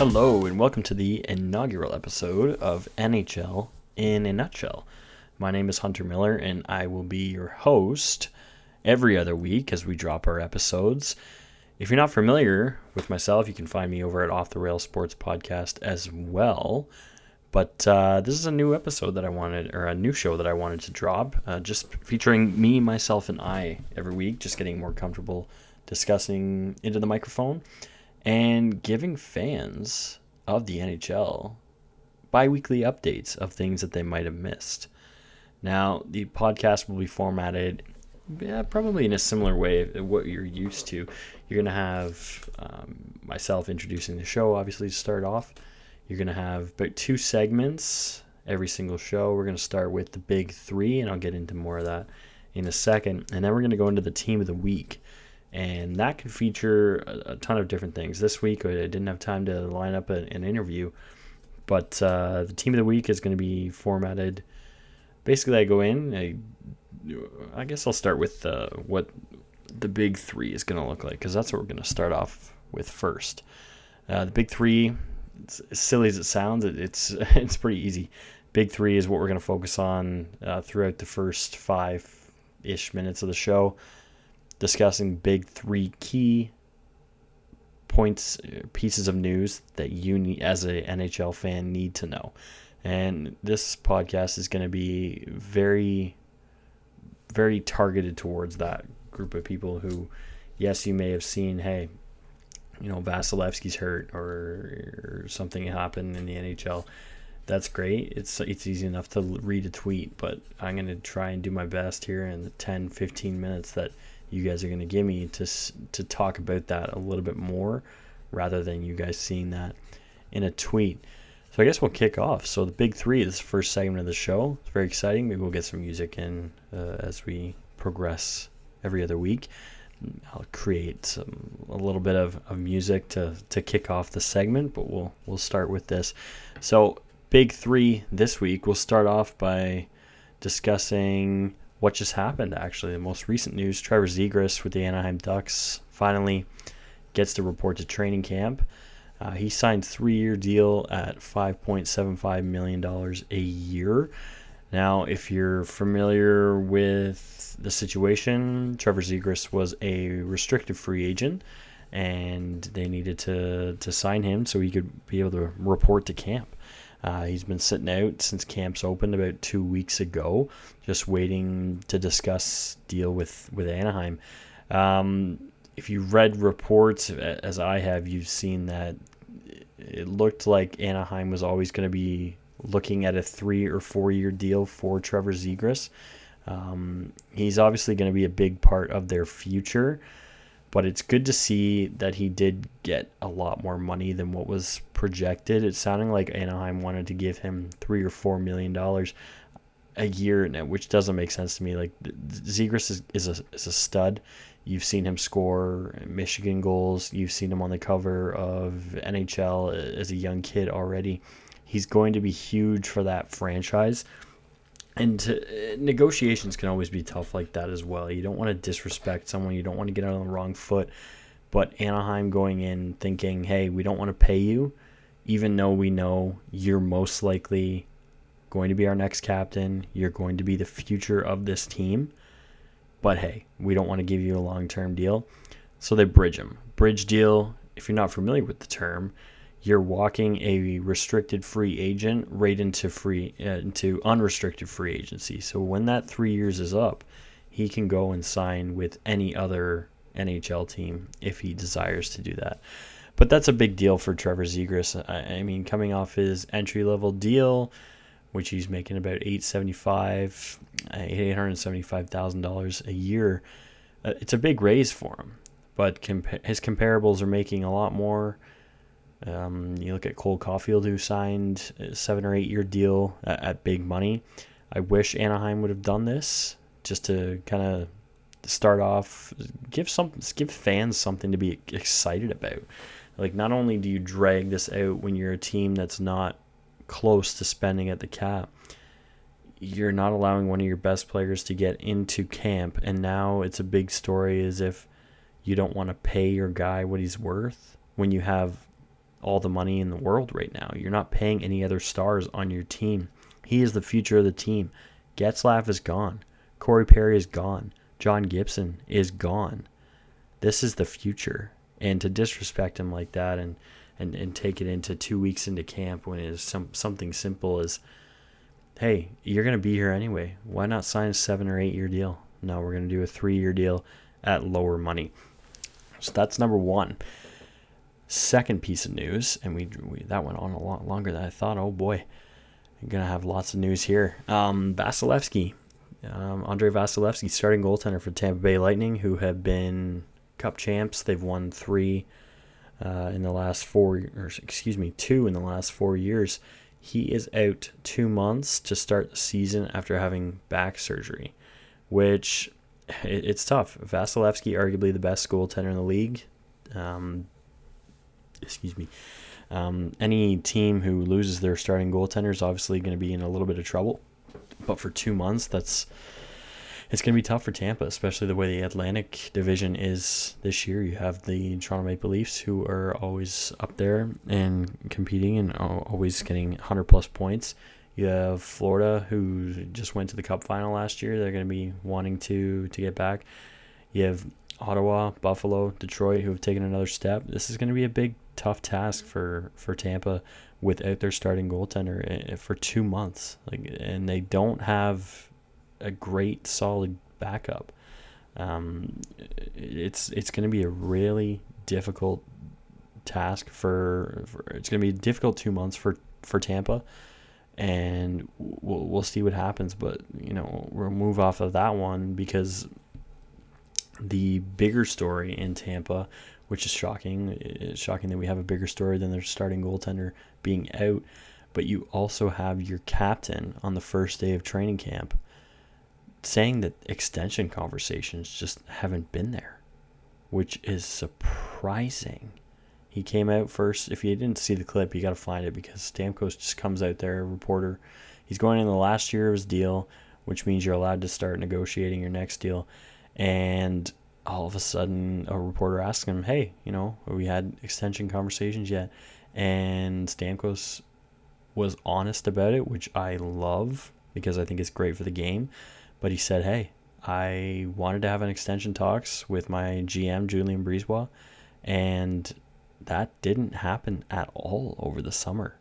Hello, and welcome to the inaugural episode of NHL in a Nutshell. My name is Hunter Miller, and I will be your host every other week as we drop our episodes. If you're not familiar with myself, you can find me over at Off the Rail Sports Podcast as well. But uh, this is a new episode that I wanted, or a new show that I wanted to drop, uh, just featuring me, myself, and I every week, just getting more comfortable discussing into the microphone and giving fans of the NHL bi weekly updates of things that they might have missed. Now, the podcast will be formatted yeah, probably in a similar way of what you're used to. You're going to have um, myself introducing the show, obviously, to start off. You're going to have about two segments every single show. We're going to start with the big three, and I'll get into more of that in a second. And then we're going to go into the team of the week and that could feature a, a, ton of different things. This week, I didn't have time to line up a, an interview, but uh, the team of the week is going to be formatted. Basically, I go in. I, I guess I'll start with uh, what the big three is going to look like because that's what we're going to start off with first. Uh, the big three, as silly as it sounds, it, it's it's pretty easy. Big three is what we're going to focus on uh, throughout the first five ish minutes of the show discussing big three key points, uh, pieces of news that you need, as a NHL fan need to know. And this podcast is going to be very, very targeted towards that group of people who, yes, you may have seen, hey, you know, Vasilevskiy's hurt or, or something happened in the NHL. That's great. It's it's easy enough to read a tweet, but I'm going to try and do my best here in the 10, 15 minutes that you guys are going to give me to to talk about that a little bit more rather than you guys seeing that in a tweet. So I guess we'll kick off. So the big three is the first segment of the show. It's very exciting. Maybe we'll get some music in uh, as we progress every other week. I'll create some a little bit of, of music to, to kick off the segment, but we'll we'll start with this. So big three this week. We'll start off by discussing what just happened, actually. The most recent news Trevor Zegras with the Anaheim Ducks finally gets to report to training camp. Uh, he signed three-year deal at $5.75 million a year. Now, if you're familiar with the situation, Trevor Zegras was a restricted free agent, and they needed to, to sign him so he could be able to report to camp. Uh, he's been sitting out since camps opened about two weeks ago, just waiting to discuss deal with with Anaheim. Um, if you read reports as I have, you've seen that it looked like Anaheim was always going to be looking at a three or four year deal for Trevor Zegras. Um, he's obviously going to be a big part of their future but it's good to see that he did get a lot more money than what was projected. It's sounding like Anaheim wanted to give him three or four million dollars a year, which doesn't make sense to me. Like Zegras is, is a is a stud. You've seen him score Michigan goals. You've seen him on the cover of NHL as a young kid already. He's going to be huge for that franchise and to, uh, negotiations can always be tough like that as well. You don't want to disrespect someone. You don't want to get on the wrong foot. But Anaheim going in thinking, hey, we don't want to pay you, even though we know you're most likely going to be our next captain. You're going to be the future of this team. But hey, we don't want to give you a long term deal. So they bridge him. Bridge deal, if you're not familiar with the term, you're walking a restricted free agent right into free uh, into unrestricted free agency. So when that three years is up, he can go and sign with any other NHL team if he desires to do that. But that's a big deal for Trevor Zegras. I, I mean, coming off his entry level deal, which he's making about eight seventy five, eight hundred seventy five thousand dollars a year, uh, it's a big raise for him. But compa- his comparables are making a lot more. Um, you look at Cole Caufield, who signed a seven or eight year deal at, at big money. I wish Anaheim would have done this just to kind of start off, give some, give fans something to be excited about. Like, not only do you drag this out when you're a team that's not close to spending at the cap, you're not allowing one of your best players to get into camp, and now it's a big story as if you don't want to pay your guy what he's worth when you have all the money in the world right now. You're not paying any other stars on your team. He is the future of the team. Getzlaf is gone. Corey Perry is gone. John Gibson is gone. This is the future. And to disrespect him like that and, and, and take it into two weeks into camp when it is some, something simple as, hey, you're going to be here anyway. Why not sign a seven or eight year deal? No, we're going to do a three year deal at lower money. So that's number one. Second piece of news, and we, we that went on a lot longer than I thought. Oh boy, I'm gonna have lots of news here. Um, Vasilevskiy, um, Andrei Vasilevskiy, starting goaltender for Tampa Bay Lightning, who have been Cup champs. They've won three uh, in the last four, or excuse me, two in the last four years. He is out two months to start the season after having back surgery, which it, it's tough. Vasilevskiy, arguably the best goaltender in the league. Um, excuse me. Um, any team who loses their starting goaltender is obviously going to be in a little bit of trouble. But for two months, that's it's going to be tough for Tampa, especially the way the Atlantic Division is this year. You have the Toronto Maple Leafs, who are always up there and competing and always getting 100 plus points. You have Florida, who just went to the Cup final last year. They're going to be wanting to to get back. You have Ottawa, Buffalo, Detroit, who have taken another step. This is going to be a big, tough task for for Tampa without their starting goaltender eh, for two months. Like, and they don't have a great, solid backup. Um, it's it's going to be a really difficult task for, for it's going to be difficult two months for for Tampa and we'll, we'll see what happens. But you know, we'll move off of that one because the bigger story in Tampa, which is shocking, it's shocking that we have a bigger story than their starting goaltender being out. But you also have your captain on the first day of training camp saying that extension conversations just haven't been there, which is surprising. He came out first. If you didn't see the clip, you got to find it because Stamkos just comes out there, reporter. He's going in the last year of his deal, which means you're allowed to start negotiating your next deal. And all of a sudden, a reporter asked him, "Hey, you know, we had extension conversations yet?" And Stamkos was honest about it, which I love because I think it's great for the game. But he said, "Hey, I wanted to have an extension talks with my GM Julien BriseBois, and that didn't happen at all over the summer.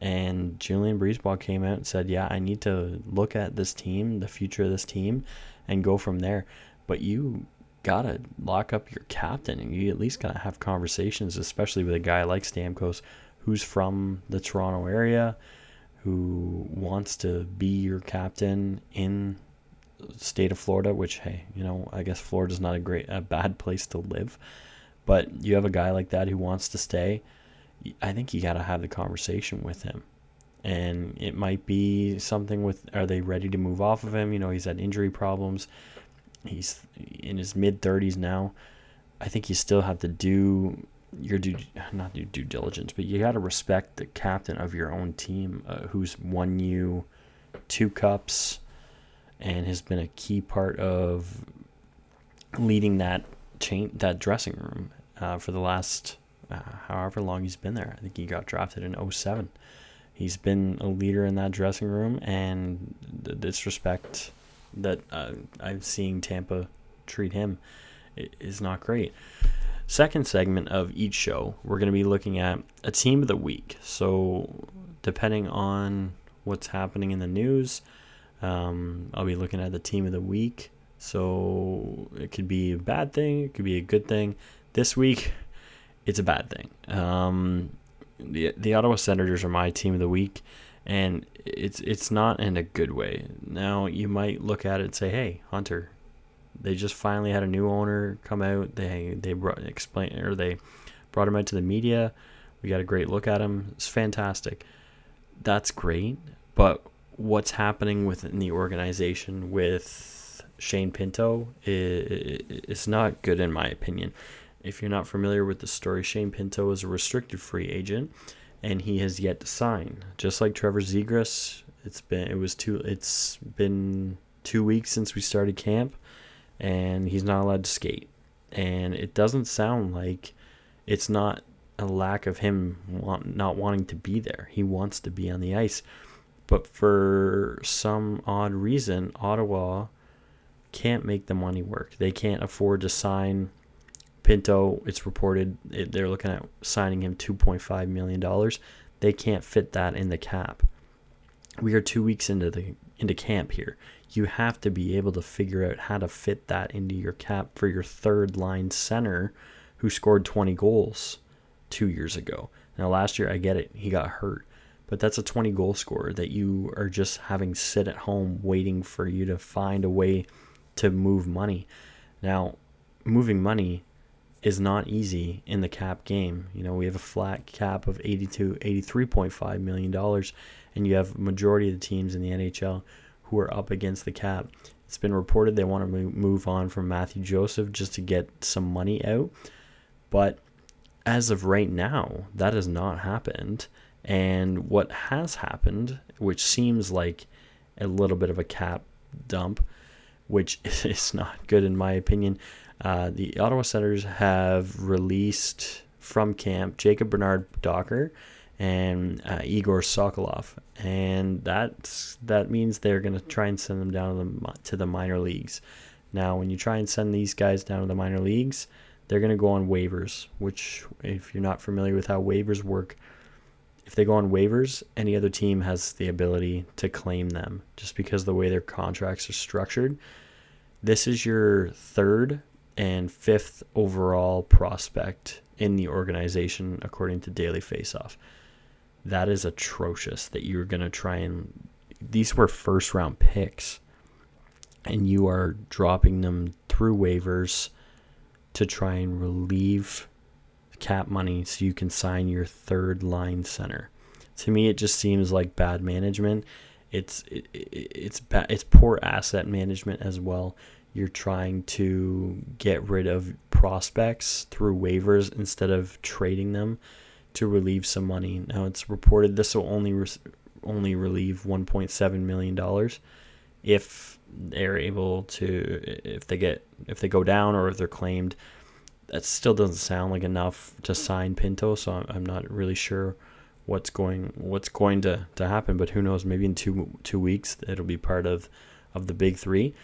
And Julien BriseBois came out and said, "Yeah, I need to look at this team, the future of this team, and go from there." But you gotta lock up your captain, and you at least gotta have conversations, especially with a guy like Stamkos, who's from the Toronto area, who wants to be your captain in state of Florida. Which, hey, you know, I guess Florida's not a great, a bad place to live. But you have a guy like that who wants to stay. I think you got to have the conversation with him. And it might be something with are they ready to move off of him? You know, he's had injury problems. He's in his mid 30s now. I think you still have to do your due not do due diligence, but you got to respect the captain of your own team uh, who's won you two cups and has been a key part of leading that chain that dressing room uh, for the last uh, however long he's been there. I think he got drafted in 07. He's been a leader in that dressing room, and the disrespect that uh, I'm seeing Tampa treat him is not great. Second segment of each show, we're going to be looking at a team of the week. So, depending on what's happening in the news, um, I'll be looking at the team of the week. So it could be a bad thing, it could be a good thing. This week, it's a bad thing. Um, the the Ottawa Senators are my team of the week, and it's it's not in a good way. Now you might look at it and say, "Hey, Hunter, they just finally had a new owner come out. They they brought explain or they brought him out to the media. We got a great look at him. It's fantastic. That's great, but what's happening within the organization with Shane Pinto is, not good in my opinion. If you're not familiar with the story, Shane Pinto is a restricted free agent, and he has yet to sign. Just like Trevor Zegras, it's been it was two it's been two weeks since we started camp, and he's not allowed to skate. And it doesn't sound like it's not a lack of him want, not wanting to be there. He wants to be on the ice. But for some odd reason, Ottawa can't make the money work. They can't afford to sign Pinto. It's reported they're looking at signing him $2.5 million. They can't fit that in the cap. We are two weeks into the into camp here. You have to be able to figure out how to fit that into your cap for your third line center who scored 20 goals two years ago. Now, last year, I get it, he got hurt, but that's a 20 goal scorer that you are just having sit at home waiting for you to find a way to move money. Now, moving money is not easy in the cap game. You know, we have a flat cap of 82 83.5 million dollars and you have majority of the teams in the NHL who are up against the cap. It's been reported they want to move on from Matthew Joseph just to get some money out. But as of right now, that has not happened. And what has happened, which seems like a little bit of a cap dump, which is not good in my opinion, uh, the Ottawa Senators have released from camp Jacob Bernard Docker and uh, Igor Sokolov, and that's that means they're going to try and send them down to the, to the minor leagues. Now, when you try and send these guys down to the minor leagues, they're going to go on waivers, which, if you're not familiar with how waivers work, if they go on waivers, any other team has the ability to claim them just because the way their contracts are structured. This is your third and fifth overall prospect in the organization, according to Daily Faceoff. That is atrocious that you're going to try and. These were first round picks, and you are dropping them through waivers to try and relieve cap money so you can sign your third line center. To me, it just seems like bad management. It's it, it's bad. It's poor asset management as well. You're trying to get rid of prospects through waivers instead of trading them to relieve some money. Now it's reported this will only re- only relieve 1.7 million dollars if they're able to if they get if they go down or if they're claimed. That still doesn't sound like enough to sign Pinto so I'm, I'm not really sure what's going what's going to, to happen but who knows? Maybe in two two weeks it'll be part of of the big three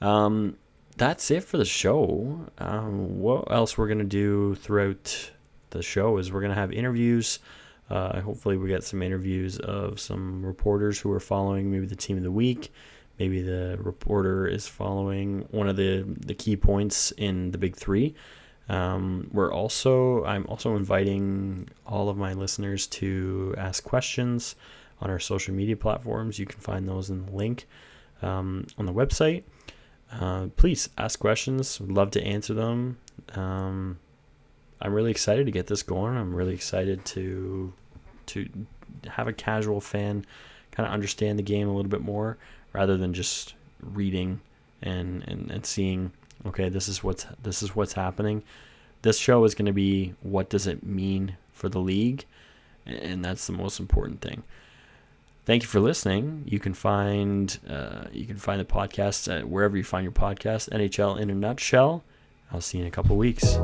um, that's it for the show um, what else we're gonna do throughout the show is we're gonna have interviews uh, hopefully we get some interviews of some reporters who are following maybe the team of the week maybe the reporter is following one of the the key points in the big three. Um, we're also I'm also inviting all of my listeners to ask questions on our social media platforms. You can find those in the link um, on the website. Uh, please ask questions. Would love to answer them. Um, I'm really excited to get this going. I'm really excited to to have a casual fan kind of understand the game a little bit more rather than just reading and, and, and seeing okay this is what's this is what's happening this show is going to be what does it mean for the league and that's the most important thing thank you for listening. You can find uh, you can find the podcast wherever you find your podcast nhl in a nutshell. I'll see you in a couple weeks